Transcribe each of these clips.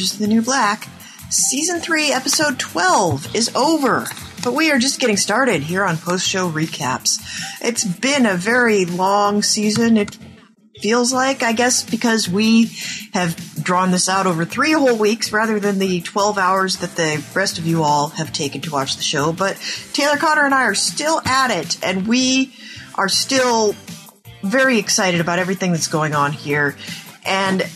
Orange is the New Black, Season 3, Episode 12 is over. But we are just getting started here on post show recaps. It's been a very long season. It feels like, I guess, because we have drawn this out over three whole weeks rather than the 12 hours that the rest of you all have taken to watch the show. But Taylor Cotter and I are still at it, and we are still very excited about everything that's going on here. And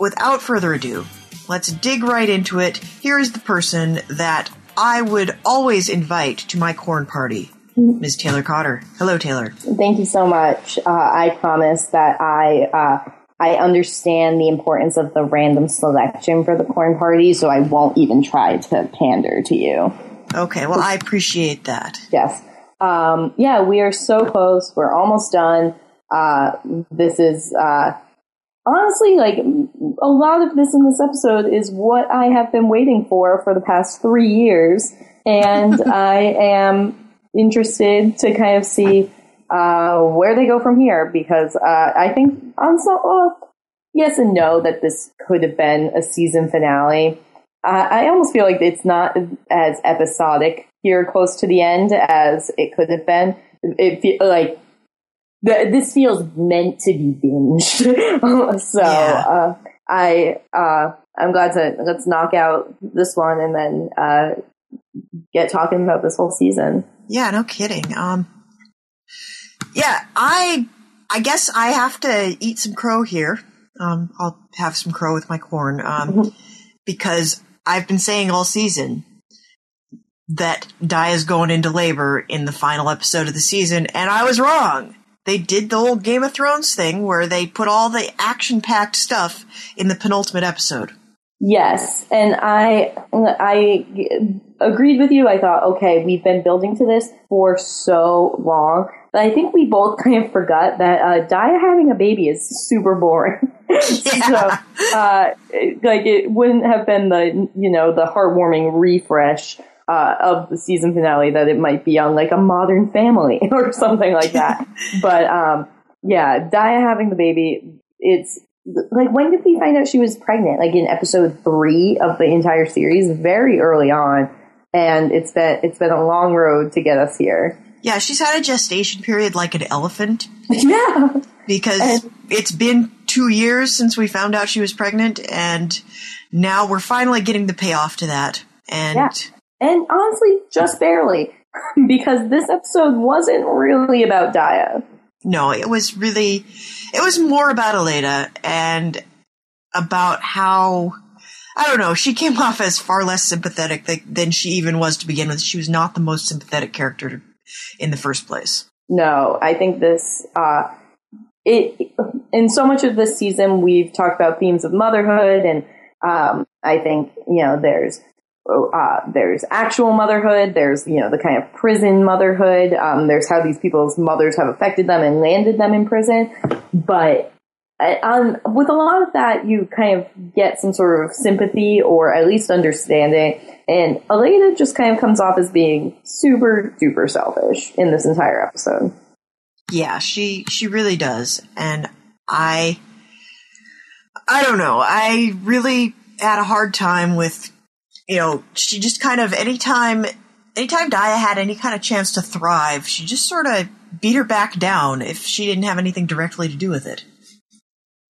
without further ado, let's dig right into it. Here is the person that I would always invite to my corn party. Ms. Taylor Cotter. Hello, Taylor. Thank you so much. Uh, I promise that I uh, I understand the importance of the random selection for the corn party, so I won't even try to pander to you. Okay, well, I appreciate that. Yes. Um, yeah, we are so close. We're almost done. Uh, this is uh, honestly like a lot of this in this episode is what I have been waiting for for the past three years, and I am interested to kind of see uh, where they go from here because uh, I think on some well, yes and no that this could have been a season finale. Uh, I almost feel like it's not as episodic here close to the end as it could have been. It feel like this feels meant to be binged. so Yeah. uh, I uh, I'm glad to let's knock out this one and then uh, get talking about this whole season. Yeah, no kidding. Um, yeah, I, I guess I have to eat some crow here. Um, I'll have some crow with my corn. Um, because I've been saying all season that Daya's going into labor in the final episode of the season, and I was wrong. They did the old Game of Thrones thing where they put all the action packed stuff in the penultimate episode. Yes, and I I agreed with you. I thought, okay, we've been building to this for so long, but I think we both kind of forgot that uh, Daya having a baby is super boring. so, uh, like, it wouldn't have been the you know the heartwarming refresh uh, of the season finale that it might be on like a Modern Family or something like that. but um, yeah, Daya having the baby, it's like when did we find out she was pregnant? Like in episode three of the entire series, very early on, and it's been it's been a long road to get us here. Yeah, she's had a gestation period like an elephant Yeah, because And- it's been two years since we found out she was pregnant, and now we're finally getting the payoff to that. And Yeah. And honestly, just barely because this episode wasn't really about Daya. no, it was really, it was more about Aleida and about how, I don't know, she came off as far less sympathetic th- than she even was to begin with. She was not the most sympathetic character in the first place. No, I think this uh it in so much of this season we've talked about themes of motherhood and um I think, you know, there's uh, there's actual motherhood. There's you know the kind of prison motherhood. Um, there's how these people's mothers have affected them and landed them in prison. But uh, um, with a lot of that, you kind of get some sort of sympathy or at least understanding. And Aleida just kind of comes off as being super duper selfish in this entire episode. Yeah, she she really does, and I I don't know. I really had a hard time with you know she just kind of anytime anytime Daya had any kind of chance to thrive, she just sort of beat her back down if she didn't have anything directly to do with it.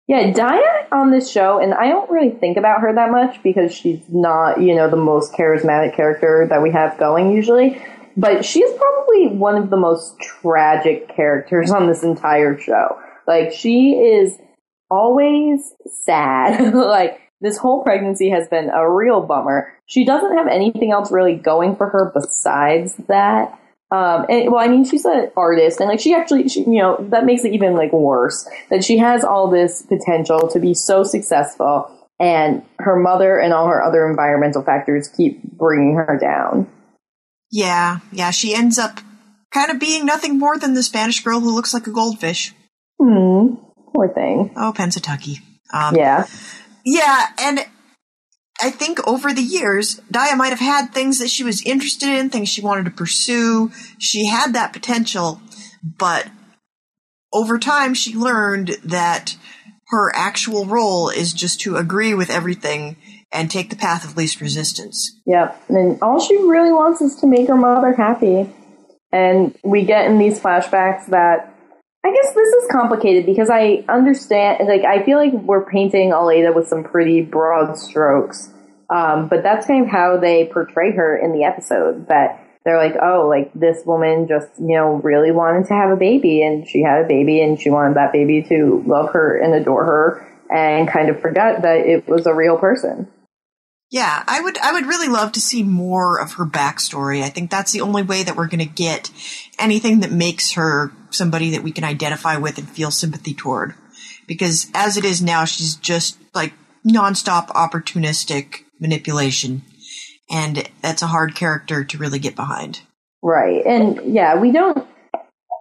Yeah, Daya on this show, and I don't really think about her that much because she's not, you know, the most charismatic character that we have going usually. But she's probably one of the most tragic characters on this entire show. Like, she is always sad. like, this whole pregnancy has been a real bummer. She doesn't have anything else really going for her besides that. Um, and well, I mean, she's an artist, and like she actually, she, you know, that makes it even like worse that she has all this potential to be so successful, and her mother and all her other environmental factors keep bringing her down. Yeah, yeah, she ends up kind of being nothing more than the Spanish girl who looks like a goldfish. Hmm, poor thing. Oh, Pennsatucky. Um, Yeah, Yeah, and I think over the years, Daya might have had things that she was interested in, things she wanted to pursue. She had that potential, but over time she learned that her actual role is just to agree with everything and take the path of least resistance. Yep. And all she really wants is to make her mother happy. And we get in these flashbacks that I guess this is complicated because I understand, like, I feel like we're painting Aleida with some pretty broad strokes. Um, but that's kind of how they portray her in the episode. That they're like, oh, like this woman just, you know, really wanted to have a baby and she had a baby and she wanted that baby to love her and adore her and kind of forgot that it was a real person. Yeah, I would I would really love to see more of her backstory. I think that's the only way that we're going to get anything that makes her somebody that we can identify with and feel sympathy toward. Because as it is now, she's just like nonstop opportunistic manipulation, and that's a hard character to really get behind. Right. And yeah, we don't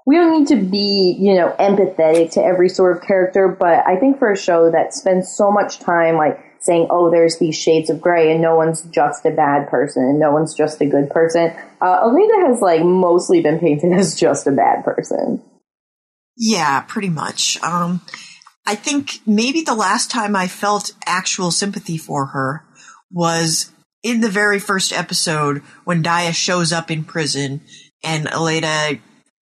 we don't need to be, you know, empathetic to every sort of character, but I think for a show that spends so much time like saying, oh, there's these shades of gray and no one's just a bad person and no one's just a good person. Uh, Aleida has like mostly been painted as just a bad person. Yeah, pretty much. Um, I think maybe the last time I felt actual sympathy for her was in the very first episode when Daya shows up in prison and Aleida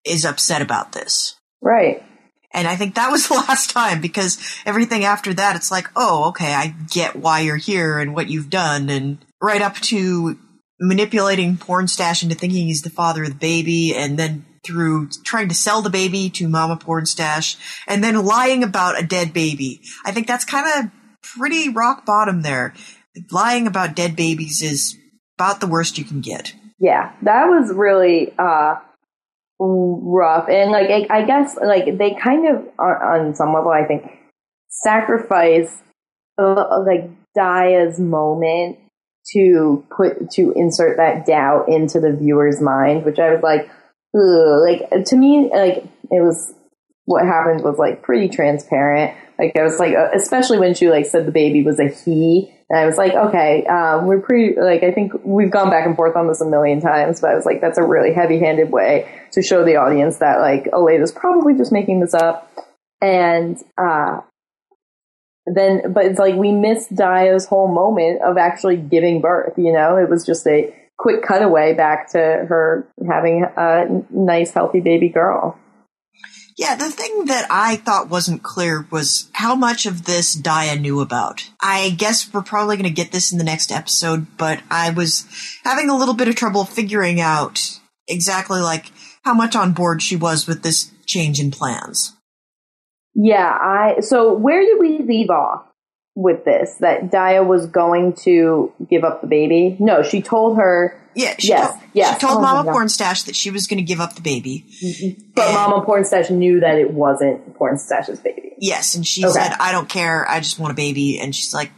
is upset about this. Right. And I think that was the last time because everything after that, it's like, oh, okay, I get why you're here and what you've done. And right up to manipulating Pornstache into thinking he's the father of the baby and then through trying to sell the baby to Mama Pornstache and then lying about a dead baby. I think that's kind of pretty rock bottom there. Lying about dead babies is about the worst you can get. Yeah, that was really uh, rough and like I, I, guess like they kind of on some level I think sacrifice uh, like Daya's moment to put to insert that doubt into the viewer's mind, which I was like, like to me, like it was what happened was like pretty transparent. Like I was like, uh, especially when she like said the baby was a he, and I was like, okay, um, we're pretty, like, I think we've gone back and forth on this a million times, but I was like, that's a really heavy handed way to show the audience that, like, Aleida's probably just making this up. And, uh, then, but it's like we missed Daya's whole moment of actually giving birth, you know? It was just a quick cutaway back to her having a nice, healthy baby girl. Yeah, the thing that I thought wasn't clear was how much of this Daya knew about. I guess we're probably going to get this in the next episode, but I was having a little bit of trouble figuring out exactly like how much on board she was with this change in plans. Yeah, I so where did we leave off? With this that Daya was going to give up the baby. No, she told her. Yeah, she yes, told, yes. She told oh Mama Pornstache that she was going to give up the baby. Mm-hmm. But and, Mama Pornstache knew that it wasn't Pornstache's baby. Yes, and she okay. said, "I don't care. I just want a baby." And she's like,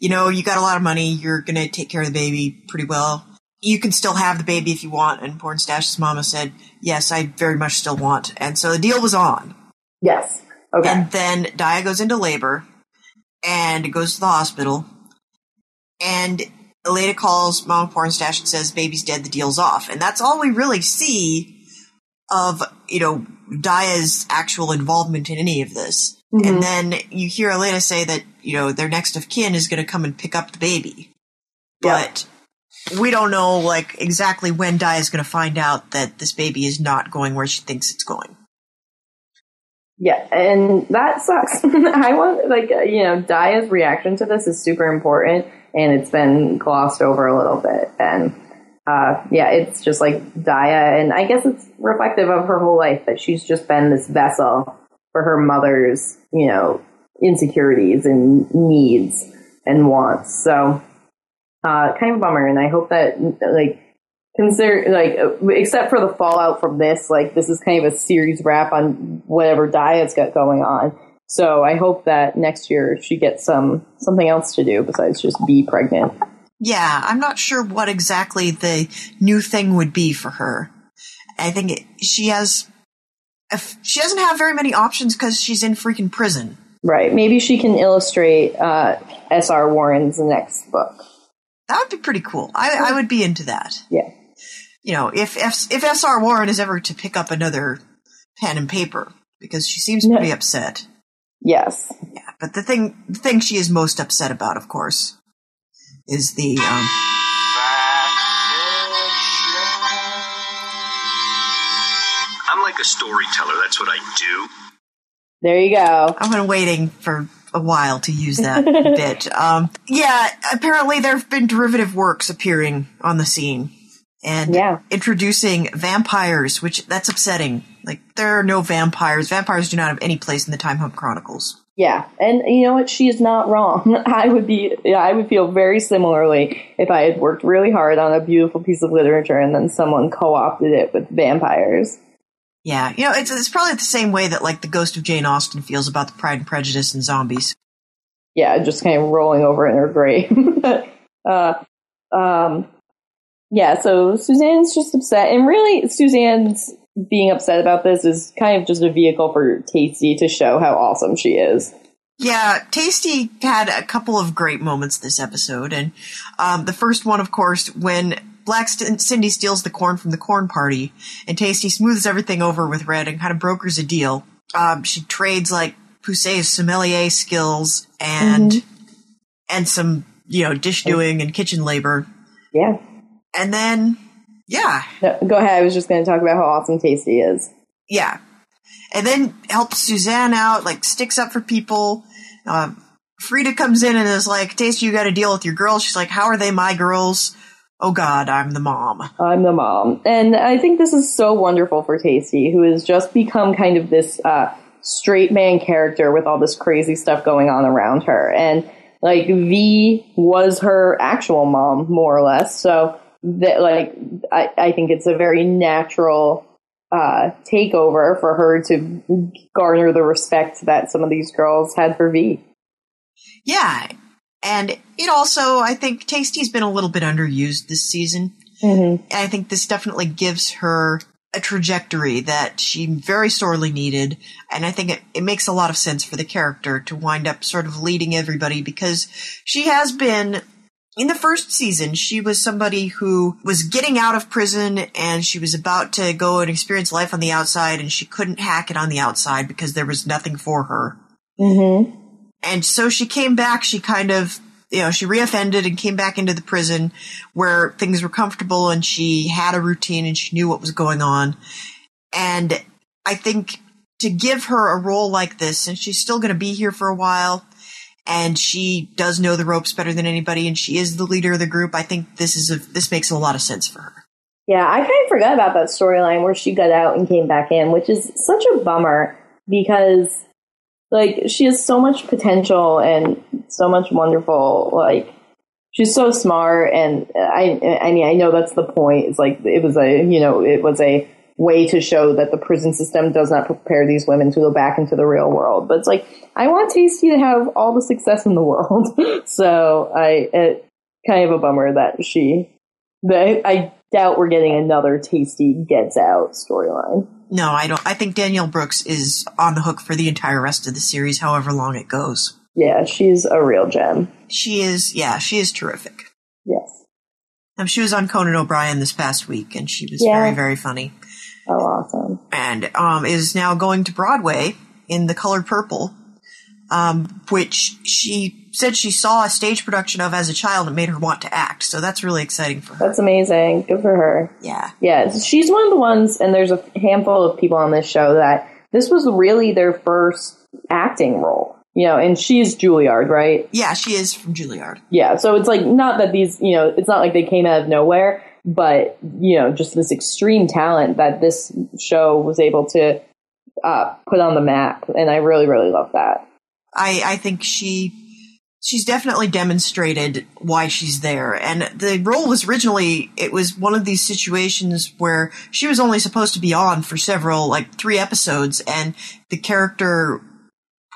"You know, you got a lot of money. You're going to take care of the baby pretty well. You can still have the baby if you want." And Pornstache's mama said, "Yes, I very much still want." And so the deal was on. Yes. Okay. And then Daya goes into labor and goes to the hospital. And Aleida calls Mama Pornstache and says, baby's dead, the deal's off. And that's all we really see of, you know, Daya's actual involvement in any of this. Mm-hmm. And then you hear Aleida say that, you know, their next of kin is going to come and pick up the baby. But we don't know, like, exactly when Daya's going to find out that this baby is not going where she thinks it's going. Yeah, and that sucks. I want like uh, you know, Daya's reaction to this is super important, and it's been glossed over a little bit. And uh, yeah, it's just like Daya, and I guess it's reflective of her whole life that she's just been this vessel for her mother's you know insecurities and needs and wants. So uh, kind of bummer, and I hope that like consider like except for the fallout from this like this is kind of a series wrap on whatever Daya's got going on. So i hope that next year she gets some something else to do besides just be pregnant. Yeah i'm not sure what exactly the new thing would be for her. I think it, she has she doesn't have very many options because she's in freaking prison. Right. Maybe she can illustrate uh, sr warren's next book. That would be pretty cool. I, I would be into that. Yeah you know, if if, if S.R. Warren is ever to pick up another pen and paper, because she seems pretty upset. Yes. Yeah, but the thing the thing she is most upset about, of course, is the um, I'm like a storyteller. That's what I do. There you go. I've been waiting for a while to use that bit. Um, yeah, apparently there have been derivative works appearing on the scene and Yeah. introducing vampires, which that's upsetting. Like there are no vampires. Vampires do not have any place in the Time Hump Chronicles. Yeah, and you know what? She is not wrong. I would be, yeah, I would feel very similarly if I had worked really hard on a beautiful piece of literature and then someone co-opted it with vampires. Yeah, you know, it's it's probably the same way that like the Ghost of Jane Austen feels about the Pride and Prejudice and zombies. Yeah, just kind of rolling over in her grave. uh, um, yeah, so Suzanne's just upset, and really, Suzanne's being upset about this is kind of just a vehicle for Tasty to show how awesome she is. Yeah, Tasty had a couple of great moments this episode, and um, the first one, of course, when Black St- Cindy steals the corn from the corn party, and Tasty smooths everything over with Red and kind of brokers a deal. Um, she trades like Poussey's sommelier skills and and some you know dish doing and kitchen labor, Yeah. And then yeah, No, go ahead. I was just going to talk about how awesome Tasty is. yeah, and then helps Suzanne out, like sticks up for people. Um, Frida comes in and is like, "Tasty, you got to deal with your girls." She's like, "How are they my girls?" Oh God, I'm the mom. I'm the mom. And I think this is so wonderful for Tasty, who has just become kind of this uh, straight man character with all this crazy stuff going on around her. And like V was her actual mom, more or less. So that like I, I think it's a very natural uh, takeover for her to garner the respect that some of these girls had for V. Yeah, and it also, I think, Tasty's been a little bit underused this season. Mm-hmm. And I think this definitely gives her a trajectory that she very sorely needed. And I think it, it makes a lot of sense for the character to wind up sort of leading everybody because she has been. In the first season, she was somebody who was getting out of prison and she was about to go and experience life on the outside and she couldn't hack it on the outside because there was nothing for her. Mm-hmm. And so she came back, she kind of, you know, she reoffended and came back into the prison where things were comfortable and she had a routine and she knew what was going on. And I think to give her a role like this, and she's still going to be here for a while, and she does know the ropes better than anybody, and she is the leader of the group. I think this is a this makes a lot of sense for her. Yeah, I kind of forgot about that storyline where she got out and came back in, which is such a bummer because like she has so much potential and so much wonderful like she's so smart and I I mean I know that's the point. It's like it was a you know, it was a way to show that the prison system does not prepare these women to go back into the real world. But it's like I want Tasty to have all the success in the world. so I it kind of a bummer that she that I doubt we're getting another Tasty Gets Out storyline. No, I don't. I think Danielle Brooks is on the hook for the entire rest of the series, however long it goes. Yeah, she's a real gem. She is, yeah, she is terrific. Yes. Um, she was on Conan O'Brien this past week, and she was Yeah. very, very funny. Oh, awesome. And um, is now going to Broadway in The Colored Purple, um, which she said she saw a stage production of as a child and made her want to act. So that's really exciting for her. That's amazing. Good for her. Yeah. Yeah, she's one of the ones, and there's a handful of people on this show that this was really their first acting role. You know, and she's Juilliard, right? Yeah, she is from Juilliard. Yeah, so it's like not that these, you know, it's not like they came out of nowhere, but you know, just this extreme talent that this show was able to uh, put on the map, and I really, really love that. I, I think she she's definitely demonstrated why she's there. And the role was originally it was one of these situations where she was only supposed to be on for several like three episodes and the character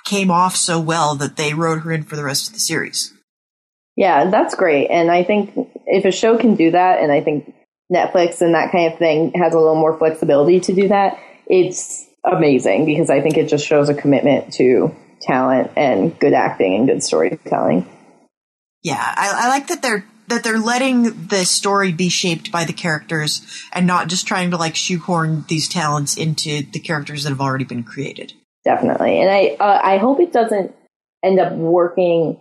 came off so well that they wrote her in for the rest of the series. Yeah, that's great, and I think if a show can do that, and I think Netflix and that kind of thing has a little more flexibility to do that, it's amazing because I think it just shows a commitment to talent and good acting and good storytelling. Yeah, I, I like that they're that they're letting the story be shaped by the characters and not just trying to like shoehorn these talents into the characters that have already been created. Definitely, and I uh, I hope it doesn't end up working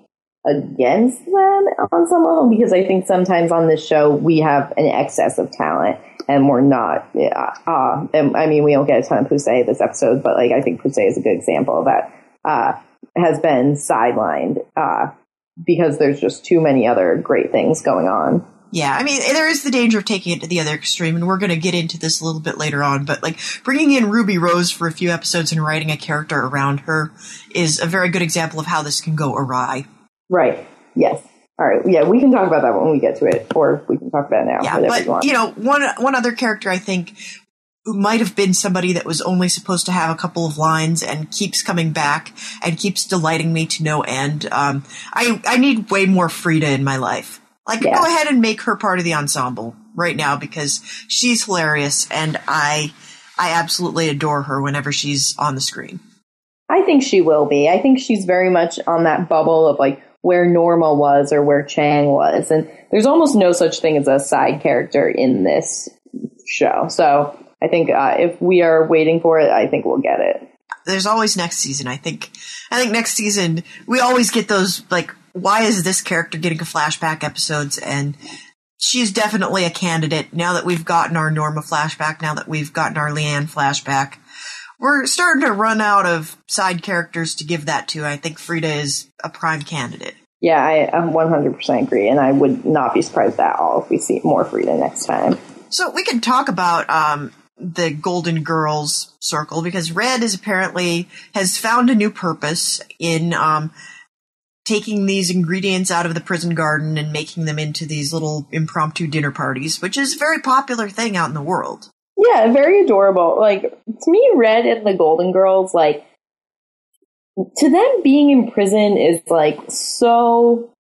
against them on some level because I think sometimes on this show we have an excess of talent and we're not. Yeah, uh, and, I mean, we don't get a ton of Poussey this episode, but like I think Poussey is a good example that. Uh, has been sidelined uh, because there's just too many other great things going on. Yeah, I mean, there is the danger of taking it to the other extreme, and we're going to get into this a little bit later on. But like bringing in Ruby Rose for a few episodes and writing a character around her is a very good example of how this can go awry. Right. Yes. All right. Yeah, we can talk about that when we get to it, or we can talk about it now. Yeah, but you, you know, one one other character I think who might have been somebody that was only supposed to have a couple of lines and keeps coming back and keeps delighting me to no end. Um, I I need way more Frida in my life. Like, yeah. go ahead and make her part of the ensemble right now because she's hilarious and I I absolutely adore her whenever she's on the screen. I think she will be. I think she's very much on that bubble of like where Norma was or where Chang was. And there's almost no such thing as a side character in this show. So I think uh, if we are waiting for it, I think we'll get it. There's always next season. I think. I think next season we always get those like, why is this character getting a flashback episodes? And she's definitely a candidate now that we've gotten our Norma flashback. Now that we've gotten our Leanne flashback, we're starting to run out of side characters to give that to. I think Frida is a prime candidate. Yeah, I 100% agree, and I would not be surprised at all if we see more Frida next time. So we can talk about um, the Golden Girls circle because Red is apparently has found a new purpose in um, taking these ingredients out of the prison garden and making them into these little impromptu dinner parties, which is a very popular thing out in the world. Yeah, very adorable. Like to me, Red and the Golden Girls, like to them being in prison is like so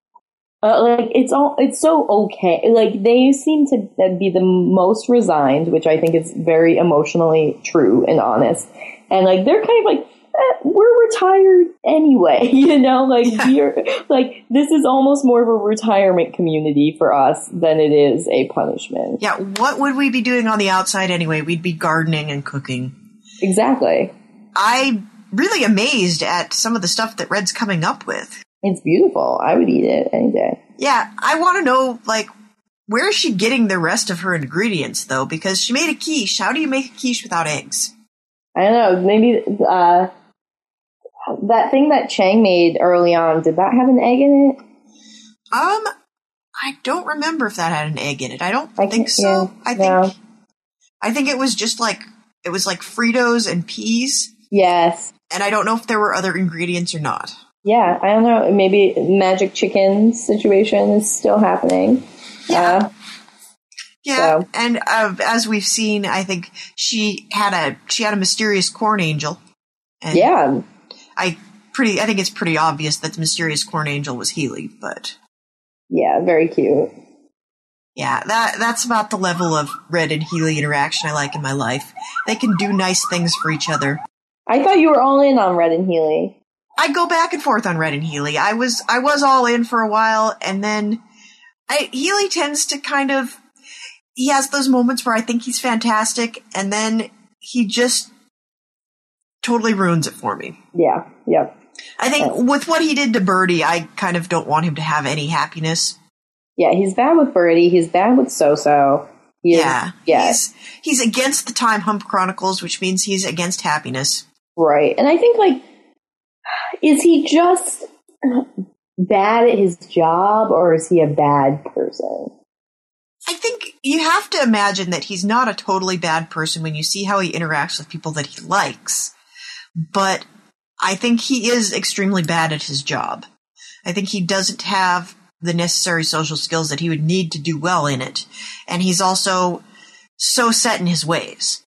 uh, like it's all it's so okay like they seem to be the most resigned which i think is very emotionally true and honest and like they're kind of like eh, we're retired anyway you know like yeah. we're like this is almost more of a retirement community for us than it is a punishment yeah what would we be doing on the outside anyway we'd be gardening and cooking exactly i really amazed at some of the stuff that red's coming up with it's beautiful. I would eat it any day. Yeah, I want to know like where is she getting the rest of her ingredients though? Because she made a quiche. How do you make a quiche without eggs? I don't know. Maybe uh, that thing that Chang made early on. Did that have an egg in it? Um, I don't remember if that had an egg in it. I don't I think so. Yeah, I think no. I think it was just like it was like Fritos and peas. Yes. And I don't know if there were other ingredients or not yeah, I don't know. Maybe magic chicken situation is still happening. Yeah. Uh, yeah, so. and uh, as we've seen, I think she had a she had a mysterious corn angel. yeah, I pretty I think it's pretty obvious that the mysterious corn angel was Healy, but yeah, very cute. Yeah, that that's about the level of Red and Healy interaction I like in my life. They can do nice things for each other. I thought you were all in on Red and Healy. I go back and forth on Red and Healy. I was I was all in for a while, and then I, Healy tends to kind of he has those moments where I think he's fantastic, and then he just totally ruins it for me. Yeah, yeah. I think with what he did to Berdie, I kind of don't want him to have any happiness. Yeah, he's bad with Berdie. He's bad with So-So. yeah, yeah. He's, he's against the Time Hump Chronicles, which means he's against happiness. Right, and I think like is he just bad at his job or is he a bad person? I think you have to imagine that he's not a totally bad person when you see how he interacts with people that he likes. But I think he is extremely bad at his job. I think he doesn't have the necessary social skills that he would need to do well in it. And he's also so set in his ways.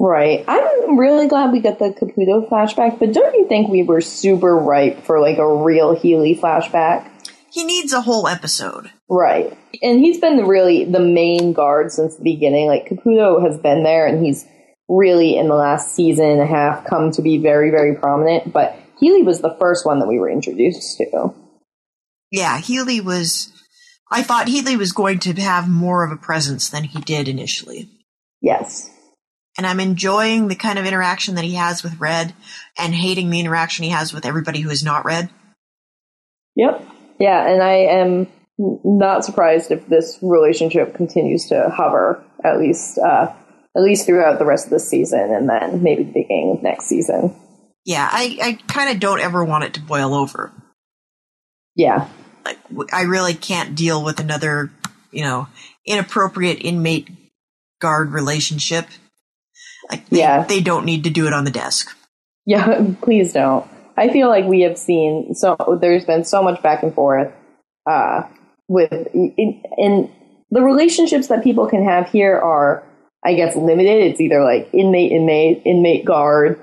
Right. I'm really glad we got the Caputo flashback, but don't you think we were super ripe for like a real Healy flashback? He needs a whole episode. Right. And he's been really the main guard since the beginning. Like Caputo has been there and he's really in the last season and a half come to be very, very prominent, but Healy was the first one that we were introduced to. Yeah, Healy was I thought Healy was going to have more of a presence than he did initially. Yes and I'm enjoying the kind of interaction that he has with Red and hating the interaction he has with everybody who is not Red. Yep. Yeah, and I am not surprised if this relationship continues to hover at least uh, at least throughout the rest of the season, and then maybe the beginning of next season. Yeah, I, I kind of don't ever want it to boil over. Yeah, Like, I really can't deal with another, you know, inappropriate inmate guard relationship. Like, they, Yeah. they don't need to do it on the desk. yeah. Please don't. I feel like we have seen so. There's been so much back and forth uh, with in, in the relationships that people can have here are, I guess, limited. It's either like inmate, inmate, inmate guard,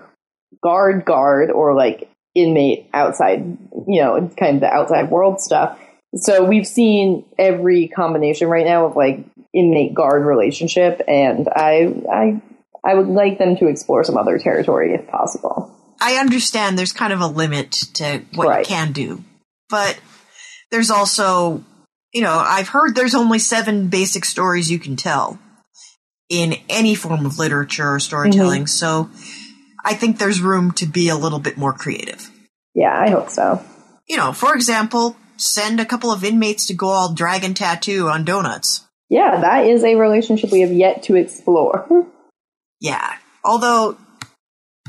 guard, guard, or like inmate outside, you know, kind of the outside world stuff. So we've seen every combination right now of like inmate guard relationship, and I, I, I would like them to explore some other territory if possible. I understand there's kind of a limit to what Right. you can do, but there's also, you know, I've heard there's only seven basic stories you can tell in any form of literature or storytelling. Mm-hmm. So I think there's room to be a little bit more creative. Yeah, I hope so. You know, for example, send a couple of inmates to go all dragon tattoo on donuts. Yeah, that is a relationship we have yet to explore. Yeah. Although,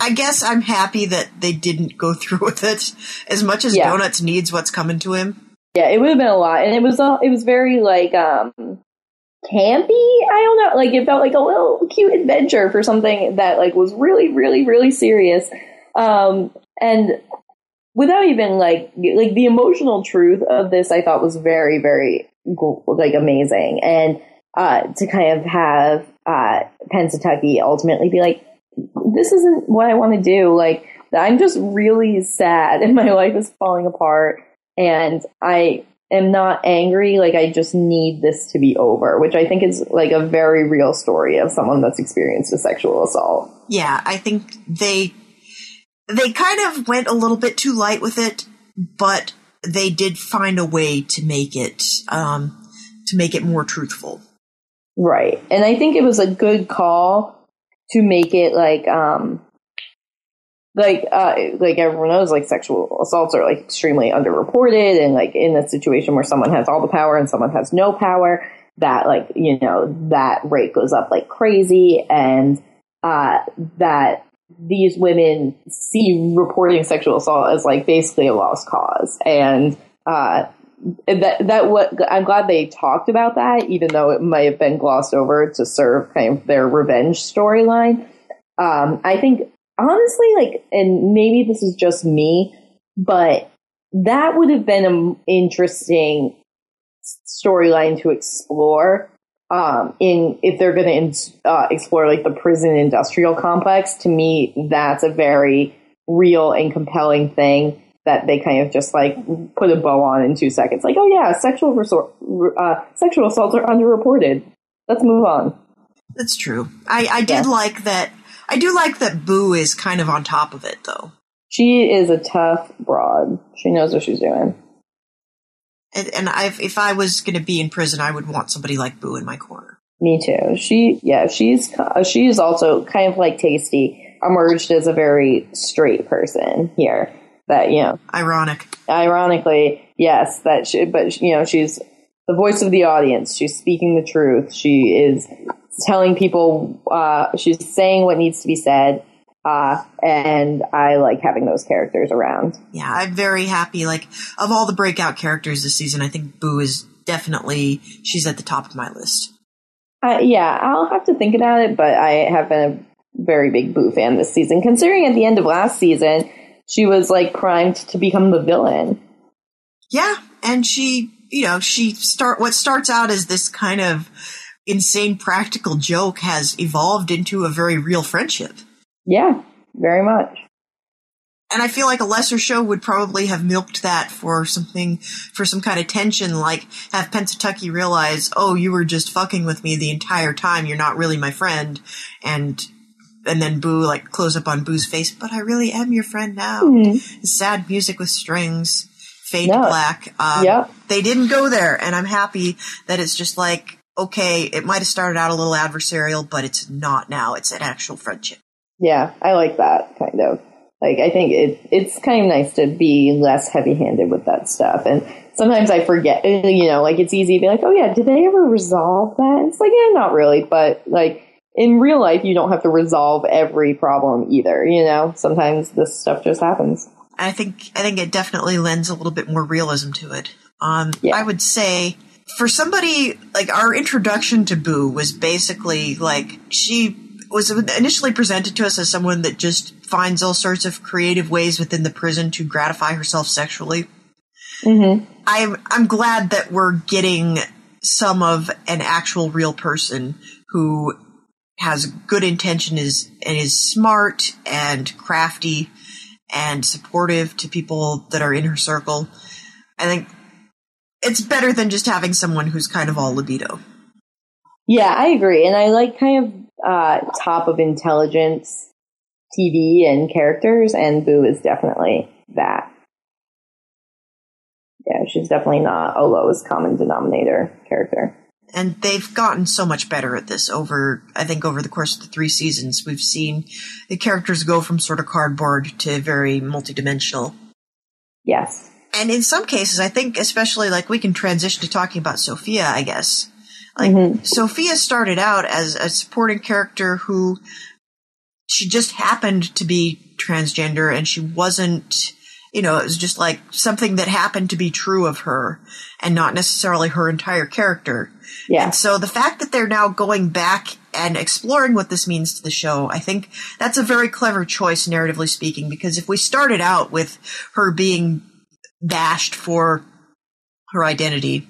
I guess I'm happy that they didn't go through with it. As much as Yeah. Donuts needs what's coming to him. yeah, it would have been a lot, and it was uh, it was very like um campy. I don't know, like it felt like a little cute adventure for something that like was really, really, really serious. Um, and without even like like the emotional truth of this, I thought was very, very like amazing, and uh, to kind of have uh, Pennsatucky ultimately be like, this isn't what I want to do. Like, I'm just really sad and my life is falling apart and I am not angry. Like, I just need this to be over, which I think is like a very real story of someone that's experienced a sexual assault. Yeah, I think they they kind of went a little bit too light with it, but they did find a way to make it um, to make it more truthful. Right. And I think it was a good call to make it like, um, like, uh, like everyone knows, like sexual assaults are like extremely underreported and like in a situation where someone has all the power and someone has no power, that like, you know, that rate goes up like crazy and, uh, that these women see reporting sexual assault as like basically a lost cause. And, uh, that that what I'm glad they talked about that, even though it might have been glossed over to serve kind of their revenge storyline. Um, I think honestly, like, and maybe this is just me, but that would have been an interesting storyline to explore. Um, in if they're going to uh, explore like the prison industrial complex, to me, that's a very real and compelling thing that they kind of just like put a bow on in two seconds. Like, oh yeah, sexual resort, uh, sexual assaults are underreported. Let's move on. That's true. I, I did Yeah. like that. I do like that Boo is kind of on top of it, though. She is a tough broad. She knows what she's doing. And, and i if I was going to be in prison, I would want somebody like Boo in my corner. Me too. She, yeah, she's uh, she's also kind of like Tasty, emerged as a very straight person here. That you know, Ironic. ironically, yes, that she, but you know, she's the voice of the audience. She's speaking the truth. She is telling people. Uh, she's saying what needs to be said. Uh, and I like having those characters around. Yeah, I'm very happy. Like, of all the breakout characters this season, I think Boo is definitely, she's at the top of my list. Uh, yeah, I'll have to think about it, but I have been a very big Boo fan this season. Considering at the end of last season, she was like primed to become the villain. Yeah, and she, you know, she start, what starts out as this kind of insane practical joke has evolved into a very real friendship. Yeah, very much. And I feel like a lesser show would probably have milked that for something, for some kind of tension, like have Pennsatucky realize, oh, you were just fucking with me the entire time. You're not really my friend. And, and then Boo, like, close up on Boo's face, but I really am your friend now. Sad music with strings, fade to Yeah. black. Um, Yep. They didn't go there, and I'm happy that it's just like, okay, it might have started out a little adversarial, but it's not now. It's an actual friendship. Yeah, I like that kind of. Like, I think it it's kind of nice to be less heavy handed with that stuff. And sometimes I forget, you know, like it's easy to be like, oh yeah, did they ever resolve that? It's like, yeah, not really, but like in real life, you don't have to resolve every problem either, you know? Sometimes this stuff just happens. I think, I think it definitely lends a little bit more realism to it. Um, Yeah. I would say for somebody like our introduction to Boo was basically like she was initially presented to us as someone that just finds all sorts of creative ways within the prison to gratify herself sexually. Mm-hmm. I'm I'm glad that we're getting some of an actual real person who has good intention is and is smart and crafty and supportive to people that are in her circle. I think it's better than just having someone who's kind of all libido. Yeah, I agree. And I like kind of uh, top of intelligence TV and characters, and Boo is definitely that. Yeah, she's definitely not a lowest common denominator character. And they've gotten so much better at this over, I think, over the course of the three seasons. We've seen the characters go from sort of cardboard to very multidimensional. Yes. And in some cases, I think, especially like we can transition to talking about Sophia, I guess. Like, Mhm. Sophia started out as a supporting character who she just happened to be transgender and she wasn't, you know, it was just like something that happened to be true of her and not necessarily her entire character. Yeah. And so the fact that they're now going back and exploring what this means to the show, I think that's a very clever choice, narratively speaking, because if we started out with her being bashed for her identity,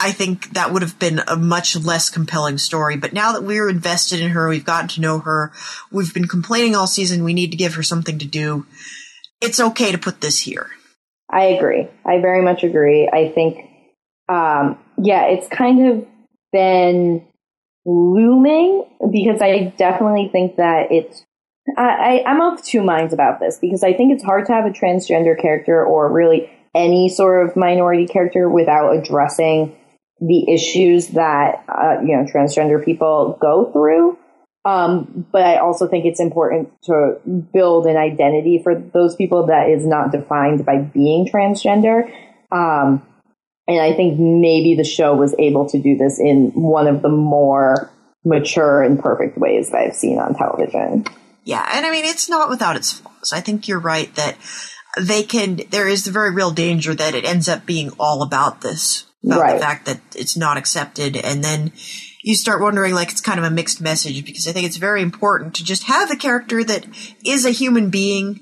I think that would have been a much less compelling story. But now that we're invested in her, we've gotten to know her, we've been complaining all season, we need to give her something to do. It's okay to put this here. I agree. I very much agree. I think, um, yeah, it's kind of been looming because I definitely think that it's. I, I'm of two minds about this because I think it's hard to have a transgender character or really any sort of minority character without addressing the issues that uh, you know transgender people go through. Um, but I also think it's important to build an identity for those people that is not defined by being transgender. Um, and I think maybe the show was able to do this in one of the more mature and perfect ways that I've seen on television. Yeah, and I mean it's not without its flaws. I think you're right that they can. There is the very real danger that it ends up being all about this, about Right. the fact that it's not accepted, and then you start wondering like it's kind of a mixed message because I think it's very important to just have a character that is a human being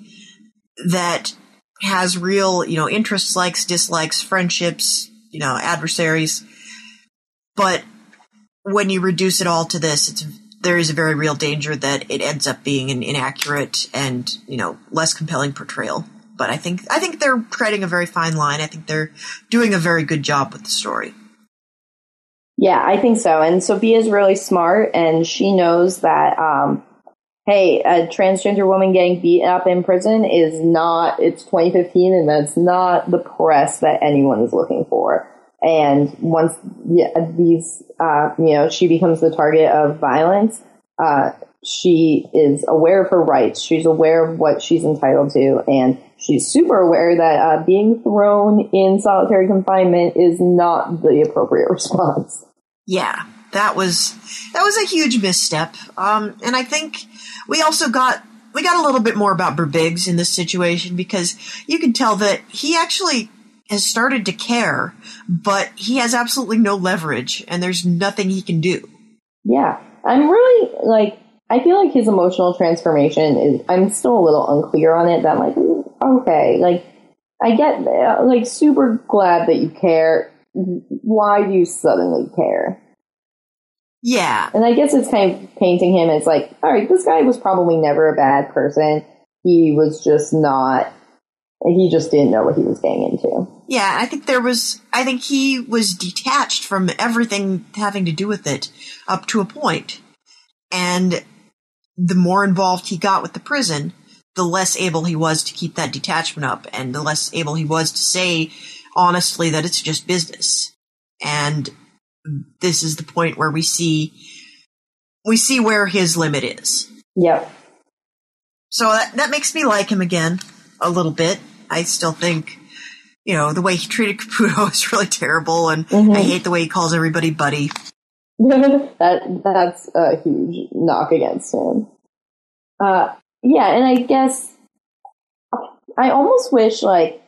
that has real, you know, interests, likes, dislikes, friendships, you know, adversaries, but when you reduce it all to this, it's there is a very real danger that it ends up being an inaccurate and you know less compelling portrayal. But I think I think they're treading a very fine line. I think they're doing a very good job with the story. Yeah, I think so. And Sophia's really smart, and she knows that, um, hey, a transgender woman getting beat up in prison is not, it's 2015, and that's not the press that anyone is looking for. And once these, uh, you know, she becomes the target of violence, uh, she is aware of her rights. She's aware of what she's entitled to, and she's super aware that uh, being thrown in solitary confinement is not the appropriate response. Yeah, that was that was a huge misstep. Um, and I think we also got we got a little bit more about Burbiggs in this situation because you can tell that he actually has started to care, but he has absolutely no leverage, and there's nothing he can do. Yeah, I'm really like I feel like his emotional transformation is. I'm still a little unclear on it. That I'm like, okay, like I get uh, like super glad that you care. Why do you suddenly care? Yeah, And I guess it's kind of painting him as like, all right, this guy was probably never a bad person. He was just not. He just didn't know what he was getting into. Yeah, I think there was. I think he was detached from everything having to do with it up to a point. and the more involved he got with the prison, the less able he was to keep that detachment up, and the less able he was to say honestly that it's just business. And this is the point where we see we see where his limit is. Yep. So that, that makes me like him again a little bit. I still think you know, the way he treated Caputo is really terrible, and Mhm. I hate the way he calls everybody buddy. that that's a huge knock against him. Uh, yeah, and I guess I almost wish like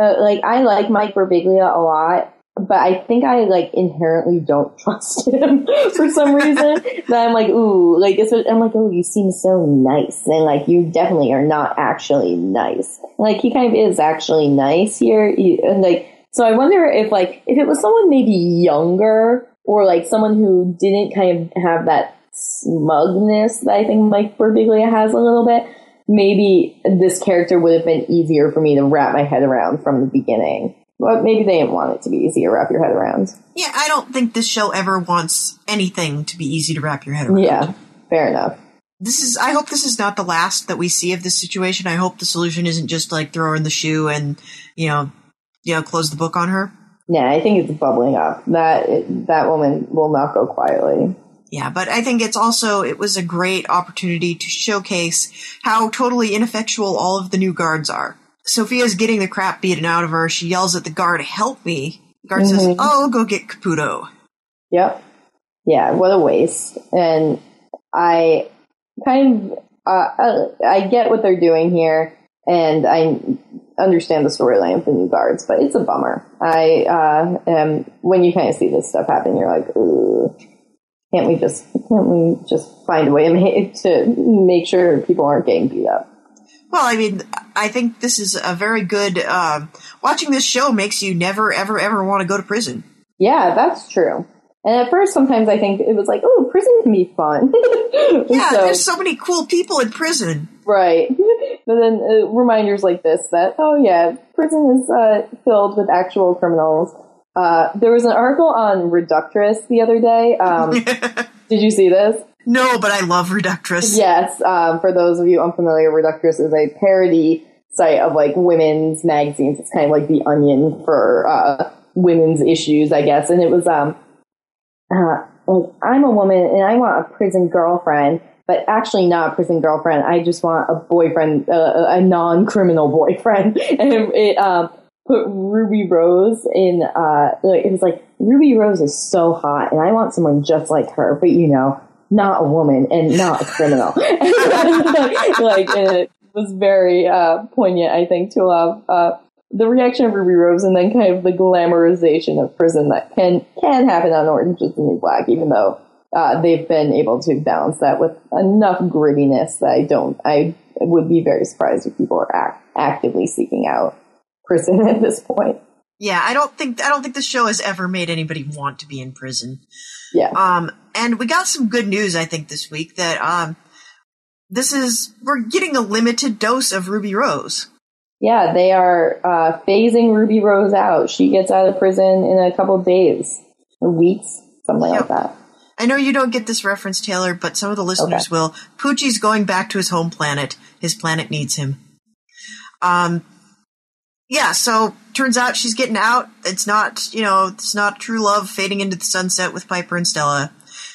uh, like I like Mike Birbiglia a lot, but I think I like inherently don't trust him for some reason. that I'm like, ooh, like it's, I'm like, oh, you seem so nice, and like you definitely are not actually nice. Like he kind of is actually nice here, and like so I wonder if like if it was someone maybe younger or like someone who didn't kind of have that smugness that I think Mike Birbiglia has a little bit, maybe this character would have been easier for me to wrap my head around from the beginning. But maybe they didn't want it to be easy to wrap your head around. Yeah, I don't think this show ever wants anything to be easy to wrap your head around. Yeah, fair enough. This is. I hope this is not the last that we see of this situation. I hope the solution isn't just like throw her in the SHU and you know, you know, close the book on her. Yeah, I think it's bubbling up. That that woman will not go quietly. Yeah, but I think it's also it was a great opportunity to showcase how totally ineffectual all of the new guards are. Sophia's getting the crap beaten out of her. She yells at the guard, "Help me!" The guard says, Mhm. "Oh, I'll go get Caputo." Yep. Yeah, what a waste. And I kind of, uh, uh, I get what they're doing here, and I understand the storyline of the new guards, but it's a bummer. I uh, am when you kind of see this stuff happen, you're like, ooh, can't we just can't we just find a way to make sure people aren't getting beat up? Well, I mean, I think this is a very good. Uh, watching this show makes you never, ever, ever want to go to prison. Yeah, that's true. And at first, sometimes I think it was like, oh, prison can be fun. Yeah, So- there's so many cool people in prison. Right. But then uh, reminders like this that, oh yeah, prison is uh, filled with actual criminals. Uh, there was an article on Reductress the other day. Um, did you see this? No, but I love Reductress. Yes. Um, for those of you unfamiliar, Reductress is a parody site of like women's magazines. It's kind of like the Onion for uh, women's issues, I guess. And it was um, uh, like I'm a woman and I want a prison girlfriend, but actually not a prison girlfriend. I just want a boyfriend, uh, a non-criminal boyfriend. And it, it um, put Ruby Rose in. Uh, it was like Ruby Rose is so hot, and I want someone just like her, but you know, not a woman and not a criminal. like, and it was very uh, poignant, I think, to of uh, the reaction of Ruby Rose, and then kind of the glamorization of prison that can can happen on Orange is the New Black, even though uh, they've been able to balance that with enough grittiness that I don't. I would be very surprised if people are act- actively seeking out prison at this point. Yeah, I don't think I don't think the show has ever made anybody want to be in prison. Yeah. Um, and we got some good news, I think, this week that um, this is we're getting a limited dose of Ruby Rose. Yeah, they are uh, phasing Ruby Rose out. She gets out of prison in a couple days or weeks, something Yep. like that. I know you don't get this reference, Taylor, but some of the listeners Okay. will. Poochie's going back to his home planet. His planet needs him. Um, yeah, so turns out she's getting out. It's not, you know, it's not true love fading into the sunset with Piper and Stella.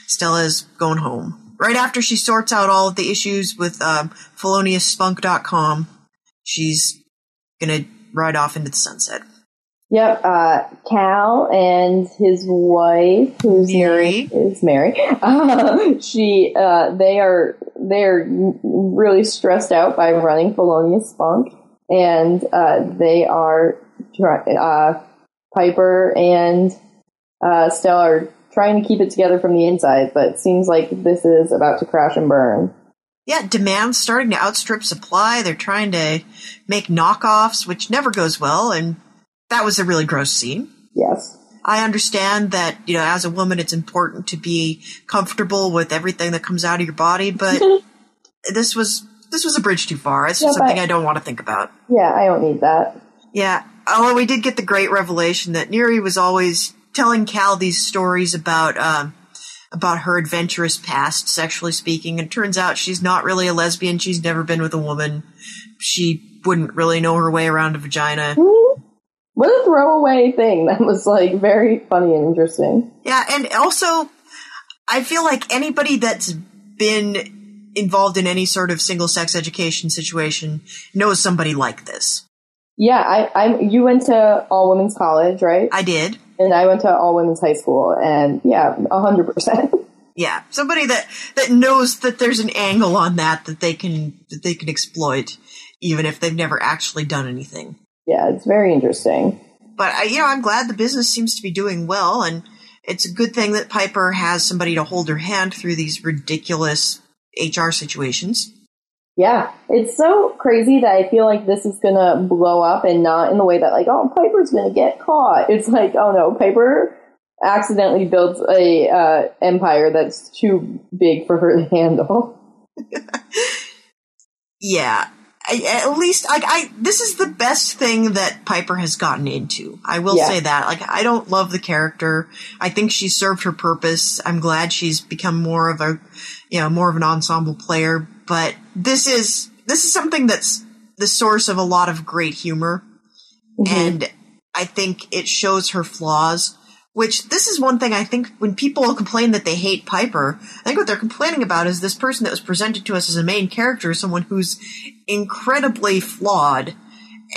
Stella's going home. Right after she sorts out all of the issues with um, feloniousspunk.com, she's gonna ride off into the sunset. Yep, uh, Cal and his wife, who's Mary. is Mary. Uh, she, uh, they are they're really stressed out by running Felonious Spunk, and uh, they are uh, Piper and uh, Stella are trying to keep it together from the inside, but it seems like this is about to crash and burn. Yeah, demand's starting to outstrip supply. They're trying to make knockoffs, which never goes well, and that was a really gross scene. Yes. I understand that, you know, as a woman, it's important to be comfortable with everything that comes out of your body, but this was this was a bridge too far. It's Yeah, something I don't want to think about. Yeah, I don't need that. Yeah. Although we did get the great revelation that Neri was always telling Cal these stories about um, about her adventurous past, sexually speaking. And it turns out she's not really a lesbian. She's never been with a woman. She wouldn't really know her way around a vagina. What a throwaway thing. That was like very funny and interesting. Yeah, and also, I feel like anybody that's been involved in any sort of single sex education situation knows somebody like this. Yeah, I, I you went to all women's college, right? I did. And I went to all women's high school, and yeah, hundred percent. Yeah, somebody that that knows that there's an angle on that that they can that they can exploit, even if they've never actually done anything. Yeah, it's very interesting. But I, you know, I'm glad the business seems to be doing well, and it's a good thing that Piper has somebody to hold her hand through these ridiculous HR situations. Yeah, it's so crazy that I feel like this is gonna blow up and not in the way that like, oh, Piper's gonna get caught. It's like, oh no, Piper accidentally builds a uh, empire that's too big for her to handle. yeah, I, at least like I this is the best thing that Piper has gotten into. I will yeah. say that. Like I don't love the character. I think she served her purpose. I'm glad she's become more of a you know, more of an ensemble player, but this is this is something that's the source of a lot of great humor. Mm-hmm. And I think it shows her flaws which this is one thing I think when people complain that they hate Piper, I think what they're complaining about is this person that was presented to us as a main character, someone who's incredibly flawed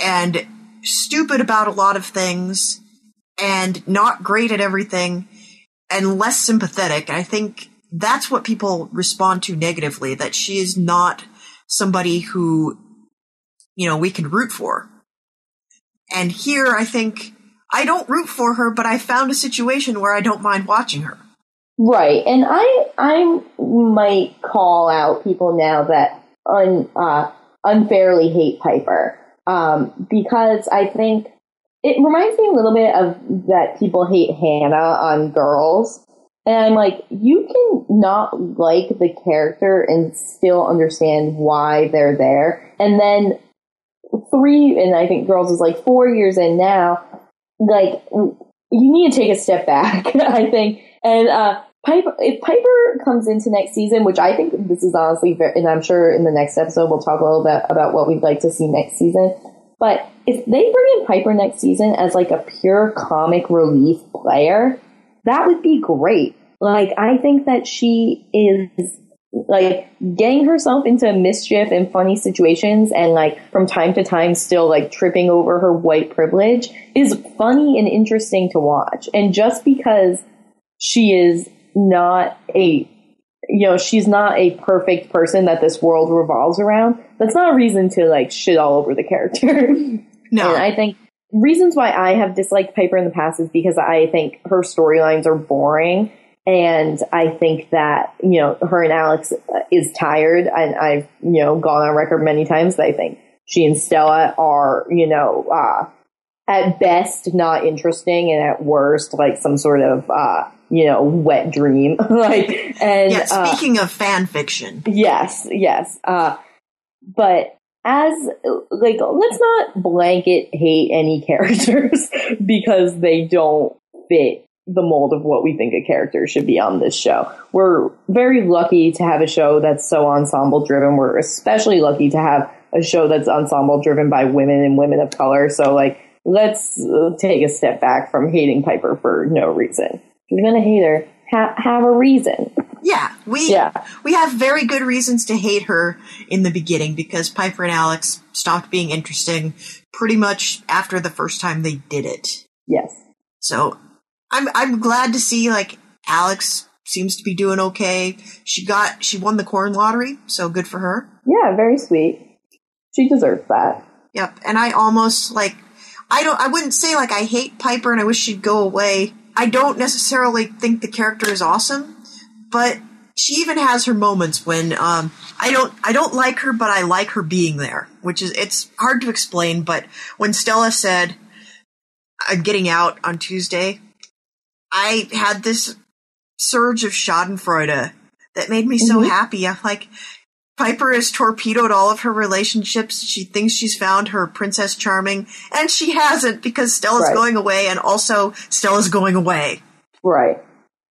and stupid about a lot of things and not great at everything and less sympathetic. I think that's what people respond to negatively, that she is not somebody who, you know, we can root for. And here I think I don't root for her, but I found a situation where I don't mind watching her. Right, and I I might call out people now that un, uh, unfairly hate Piper um, because I think it reminds me a little bit of that people hate Hannah on Girls, and I'm like, you can not like the character and still understand why they're there, and then three, and I think Girls is like four years in now like you need to take a step back, I think. And uh, Piper, if Piper comes into next season, which I think this is honestly, very, and I'm sure in the next episode we'll talk a little bit about what we'd like to see next season. But if they bring in Piper next season as like a pure comic relief player, that would be great. Like I think that she is like getting herself into mischief and funny situations and like from time to time still like tripping over her white privilege is funny and interesting to watch. And just because she is not a you know, she's not a perfect person that this world revolves around. That's not a reason to like shit all over the character. No. And I think reasons why I have disliked Piper in the past is because I think her storylines are boring and I think that, you know, her and Alex is tired. And I've, you know, gone on record many times that I think she and Stella are, you know, uh, at best not interesting and at worst like some sort of, uh, you know, wet dream. like, and yeah, speaking uh, of fan fiction. Yes, yes. Uh, but as like let's not blanket hate any characters because they don't fit the mold of what we think a character should be on this show. We're very lucky to have a show that's so ensemble driven. We're especially lucky to have a show that's ensemble driven by women and women of color. So like, let's uh, take a step back from hating Piper for no reason. If you're gonna hate her, ha- have a reason. Yeah, we yeah. we have very good reasons to hate her in the beginning because Piper and Alex stopped being interesting pretty much after the first time they did it. Yes. So I'm I'm glad to see like Alex seems to be doing okay. She got she won the corn lottery, so good for her. Yeah, very sweet. She deserves that. Yep. And I almost like I don't I wouldn't say like I hate Piper and I wish she'd go away. I don't necessarily think the character is awesome, but she even has her moments when um, I don't I don't like her, but I like her being there, which is it's hard to explain. But when Stella said, "I'm getting out on Tuesday," I had this surge of Schadenfreude that made me so mm-hmm. happy. I'm like, Piper has torpedoed all of her relationships. She thinks she's found her Princess Charming, and she hasn't because Stella's right. going away, and also Stella's going away. Right.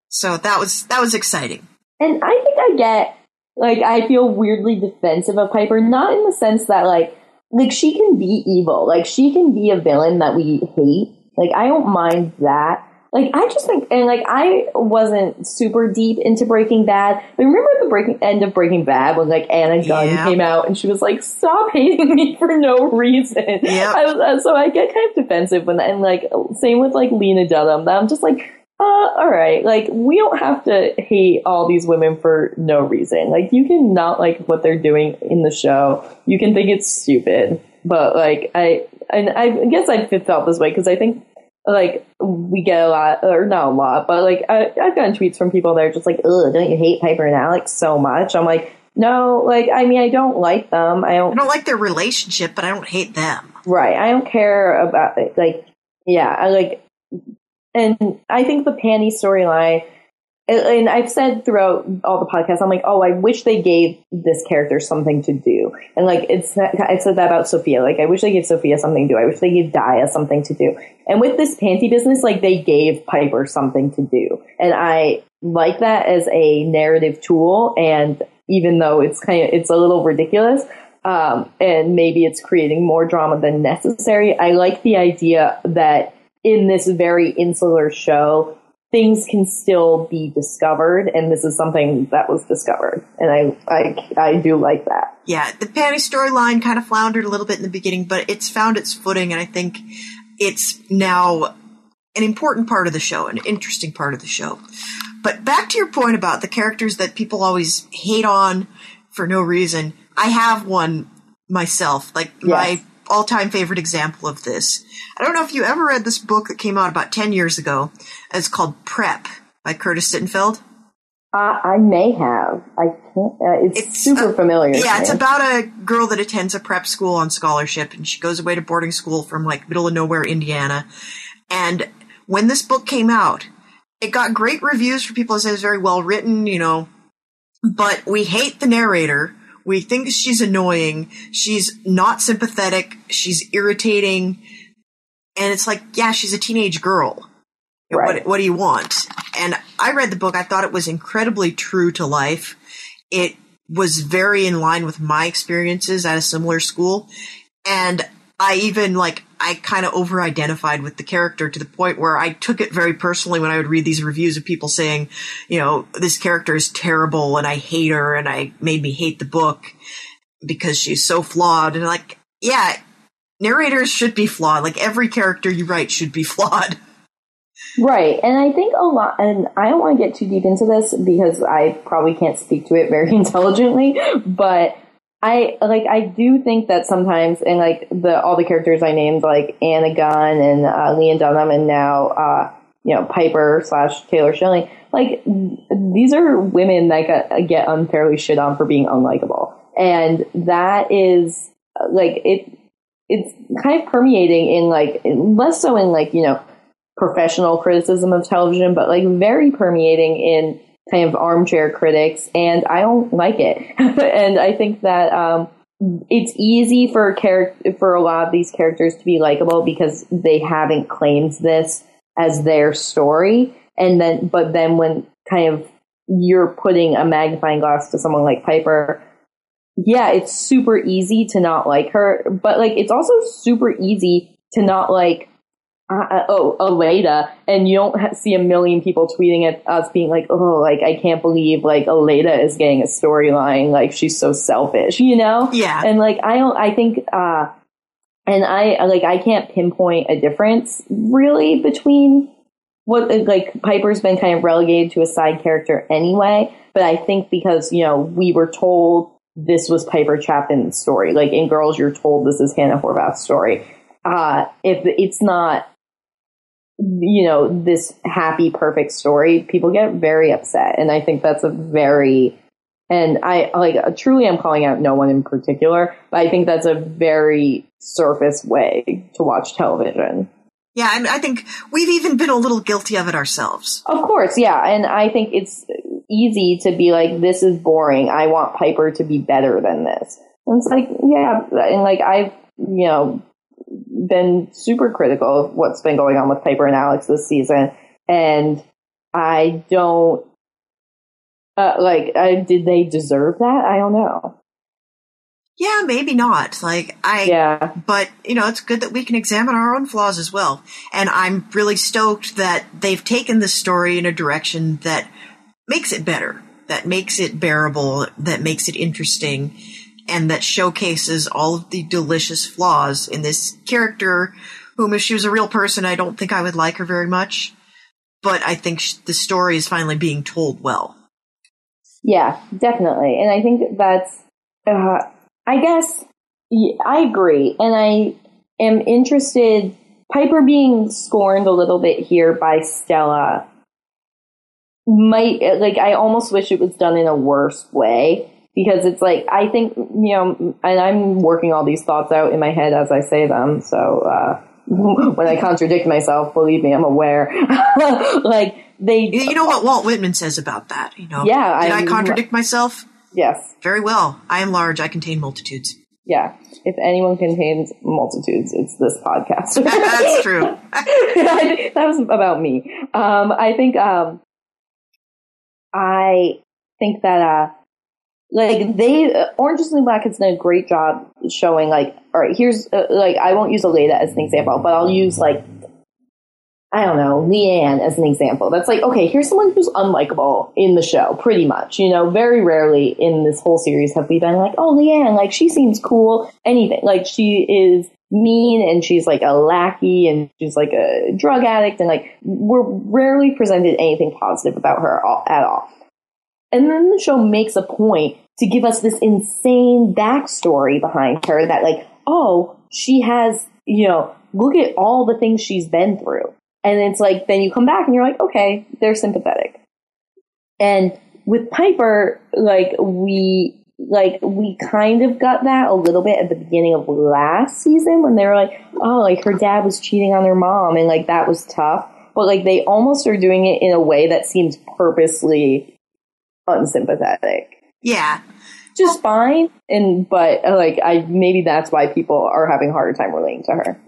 So that was that was exciting. And I think I get like I feel weirdly defensive of Piper, not in the sense that like like she can be evil, like she can be a villain that we hate. Like I don't mind that, Like I just think, and like I wasn't super deep into Breaking Bad. But remember the breaking end of Breaking Bad when like Anna Gunn Yeah. came out and she was like, "Stop hating me for no reason." Yep. I uh, so I get kind of defensive when, and like same with like Lena Dunham. That I'm just like, uh, all right, like we don't have to hate all these women for no reason. Like you can not like what they're doing in the show. You can think it's stupid, but like I, and I guess I felt this way because I think like we get a lot, or not a lot, but like I, I've gotten tweets from people that are just like, "Ugh, don't you hate Piper and Alex so much?" I'm like, no, like I mean, I don't like them. I I don't don't like their relationship, but I don't hate them. Right. I don't care about it. Like, yeah, I like, and I think the Panty storyline, and, I've said throughout all the podcasts, I'm like, oh, I wish they gave this character something to do. And like, it's, I said that about Sophia. Like, I wish they gave Sophia something to do. I wish they gave Daya something to do. And with this panty business, like, they gave Piper something to do. And I like that as a narrative tool. And even though it's kind of, it's a little ridiculous, um, and maybe it's creating more drama than necessary. I like the idea that in this very insular show, things can still be discovered, and this is something that was discovered, and I I, I do like that. Yeah, the Panty storyline kind of floundered a little bit in the beginning, but it's found its footing, and I think it's now an important part of the show, an interesting part of the show. But back to your point about the characters that people always hate on for no reason. I have one myself, like my Yes. All time favorite example of this. I don't know if you ever read this book that came out about 10 years ago. It's called Prep by Curtis Sittenfeld. Uh, I may have. I can't. Uh, it's, It's, super uh, familiar. Yeah, it's about a girl that attends a prep school on scholarship, and she goes away to boarding school from like middle of nowhere Indiana. And when this book came out, it got great reviews for people that say it's very well written, you know. But we hate the narrator. We think she's annoying. She's not sympathetic. She's irritating. And it's like, yeah, she's a teenage girl. Right. What, what do you want? And I read the book. I thought it was incredibly true to life. It was very in line with my experiences at a similar school. And I even like, I kind of over identified with the character to the point where I took it very personally when I would read these reviews of people saying, you know, this character is terrible and I hate her and I made me hate the book because she's so flawed. And like, yeah, narrators should be flawed. Like every character you write should be flawed. Right. And I think a lot, and I don't want to get too deep into this because I probably can't speak to it very intelligently, but I like I do think that sometimes and like the all the characters I named like Anna Gunn and uh, Lena Dunham and now uh, you know Piper slash Taylor Schilling like these are women that get, get unfairly shit on for being unlikable. And that is like it it's kind of permeating in like less so in like you know professional criticism of television but like very permeating in kind of armchair critics, and I don't like it. and I think that um, it's easy for char- for a lot of these characters to be likable because they haven't claimed this as their story, and then but then when kind of you're putting a magnifying glass to someone like Piper. Yeah, it's super easy to not like her, but like it's also super easy to not like uh, oh, Aleida, and you don't ha- see a million people tweeting at us being like, oh, like, I can't believe, like, Aleida is getting a storyline, like, she's so selfish, you know? Yeah. And, like, I don't, I think, uh, and I, like, I can't pinpoint a difference, really, between what, like, Piper's been kind of relegated to a side character anyway, but I think because, you know, we were told this was Piper Chapman's story, like, in Girls, you're told this is Hannah Horvath's story. Uh, if it's not you know, this happy, perfect story, people get very upset. And I think that's a very, and I like truly I'm calling out no one in particular, but I think that's a very surface way to watch television. Yeah, and I think we've even been a little guilty of it ourselves. Of course, yeah. And I think it's easy to be like, this is boring. I want Piper to be better than this. And it's like, yeah. And like, I've, you know, been super critical of what's been going on with Piper and Alex this season, and I don't uh, like. I, did they deserve that? I don't know. Yeah, maybe not. Like I, Yeah. but you know, it's good that we can examine our own flaws as well. And I'm really stoked that they've taken this story in a direction that makes it better, that makes it bearable, that makes it interesting, and that showcases all of the delicious flaws in this character. Whom, if she was a real person, I don't think I would like her very much. But I think the story is finally being told well. Yeah, definitely. And I think that's, uh, I guess, I agree. And I am interested, Piper being scorned a little bit here by Stella might, like, I almost wish it was done in a worse way. Because it's like, I think, you know, and I'm working all these thoughts out in my head as I say them. So, uh, when I contradict myself, believe me, I'm aware. like, they, You you know what Walt Whitman says about that? You know, Yeah, Did I, I'm- contradict myself? yes. Very well. I am large. I contain multitudes. Yeah. If anyone contains multitudes, it's this podcast. That's true. that was about me. Um, I think, um, I think that, uh, like they, uh, Orange is the New Black has done a great job showing like, all right, here's, uh, like, I won't use Aleida as an example, but I'll use like, I don't know, Leanne as an example. That's like, okay, here's someone who's unlikable in the show, pretty much. You know, very rarely in this whole series have we been like, oh, Leanne, like, she seems cool, anything. Like, she is mean and she's like a lackey and she's like a drug addict and like, we're rarely presented anything positive about her at all. And then the show makes a point to give us this insane backstory behind her that, like, oh, she has, you know, look at all the things she's been through. And it's like, then you come back and you're like, okay, they're sympathetic. And with Piper, like, we, like, we kind of got that a little bit at the beginning of last season when they were like, oh, like, her dad was cheating on her mom and, like, that was tough. But, like, they almost are doing it in a way that seems purposely unsympathetic Yeah. just fine and but like i maybe that's why people are having a harder time relating to her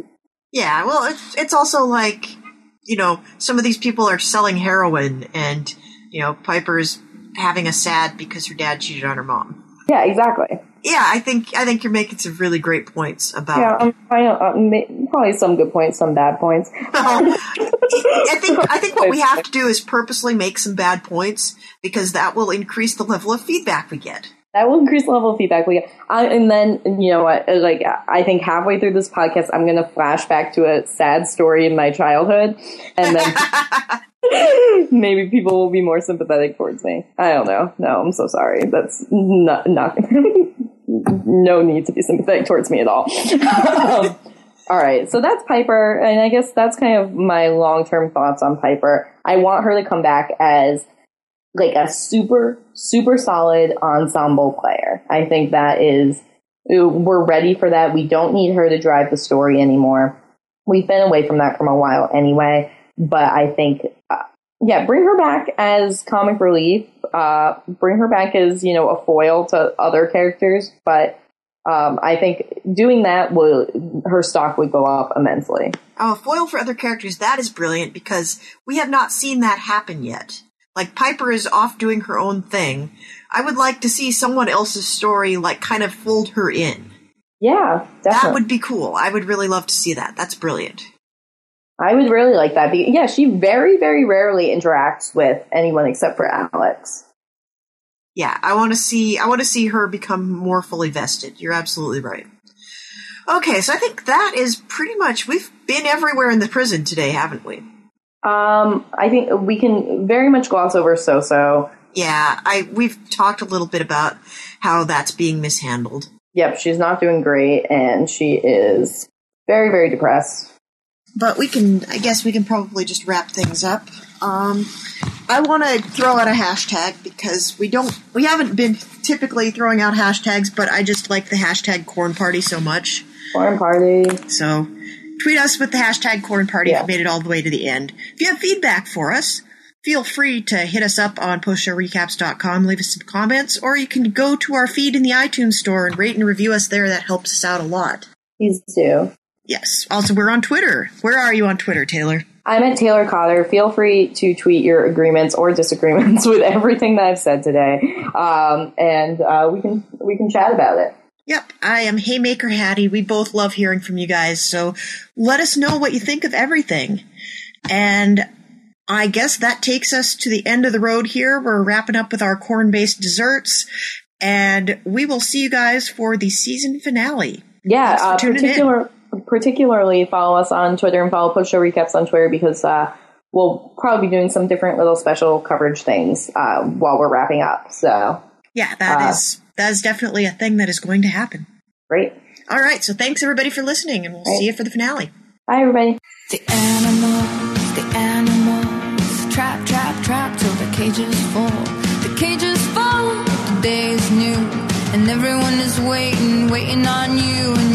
Yeah. Well, it's, it's also like, you know, some of these people are selling heroin and, you know, Piper's having a sad because her dad cheated on her mom. yeah exactly Yeah, I think, I think you're making some really great points about yeah um, I uh, probably some good points some bad points. I think I think what we have to do is purposely make some bad points because that will increase the level of feedback we get. that will increase the level of feedback we get. I, and then you know what uh, like i think halfway through this podcast i'm going to flash back to a sad story in my childhood and then maybe people will be more sympathetic towards me. I don't know. No i'm so sorry. That's not, not no need to be sympathetic towards me at all. Um, all right so that's piper and i guess that's kind of my long-term thoughts on piper. I want her to come back as like a super super solid ensemble player. I think that is we're ready for that. We don't need her to drive the story anymore. We've been away from that for a while anyway but i think yeah bring her back as comic relief uh, bring her back as you know a foil to other characters but um, i think doing that will her stock would go up immensely Oh, a foil for other characters, that is brilliant because we have not seen that happen yet. Like Piper is off doing her own thing. I would like to see someone else's story like kind of fold her in. yeah definitely That would be cool. I would really love to see that. That's brilliant. I would really like that. Be- Yeah, she very, very rarely interacts with anyone except for Alex. Yeah, I want to see I want to see her become more fully vested. You're absolutely right. Okay, so I think that is pretty much we've been everywhere in the prison today, haven't we? Um, I think we can very much gloss over Soso. Yeah, I we've talked a little bit about how that's being mishandled. Yep, she's not doing great, and she is very, very depressed. But we can I guess we can probably just wrap things up. Um I want to throw out a hashtag because we don't we haven't been typically throwing out hashtags, but I just like the hashtag corn party so much. Corn party. So tweet us with the hashtag corn party if you made it all the way to the end. If you have feedback for us, feel free to hit us up on postshowrecaps.com, leave us some comments, or you can go to our feed in the iTunes store and rate and review us there. That helps us out a lot. Please do. Yes. Also, we're on Twitter. Where are you on Twitter, Taylor? I'm at Taylor Cotter. Feel free to tweet your agreements or disagreements with everything that I've said today, um, and uh, we can we can chat about it. Yep, I am Haymaker Hattie. We both love hearing from you guys, so let us know what you think of everything. And I guess that takes us to the end of the road here. We're wrapping up with our corn based desserts, and we will see you guys for the season finale. Yeah, uh, tuning in. Particular, particularly follow us on Twitter and follow Post Show Recaps on Twitter because uh, we'll probably be doing some different little special coverage things uh, while we're wrapping up. So, Yeah, that Uh, is that is definitely a thing that is going to happen. great. All right, so thanks everybody for listening, and we'll Right. see you for the finale. Bye, everybody. The animals, the animals, trap, trap, trap till the cages fall. The cages fall, the day is new, and everyone is waiting, waiting on you. And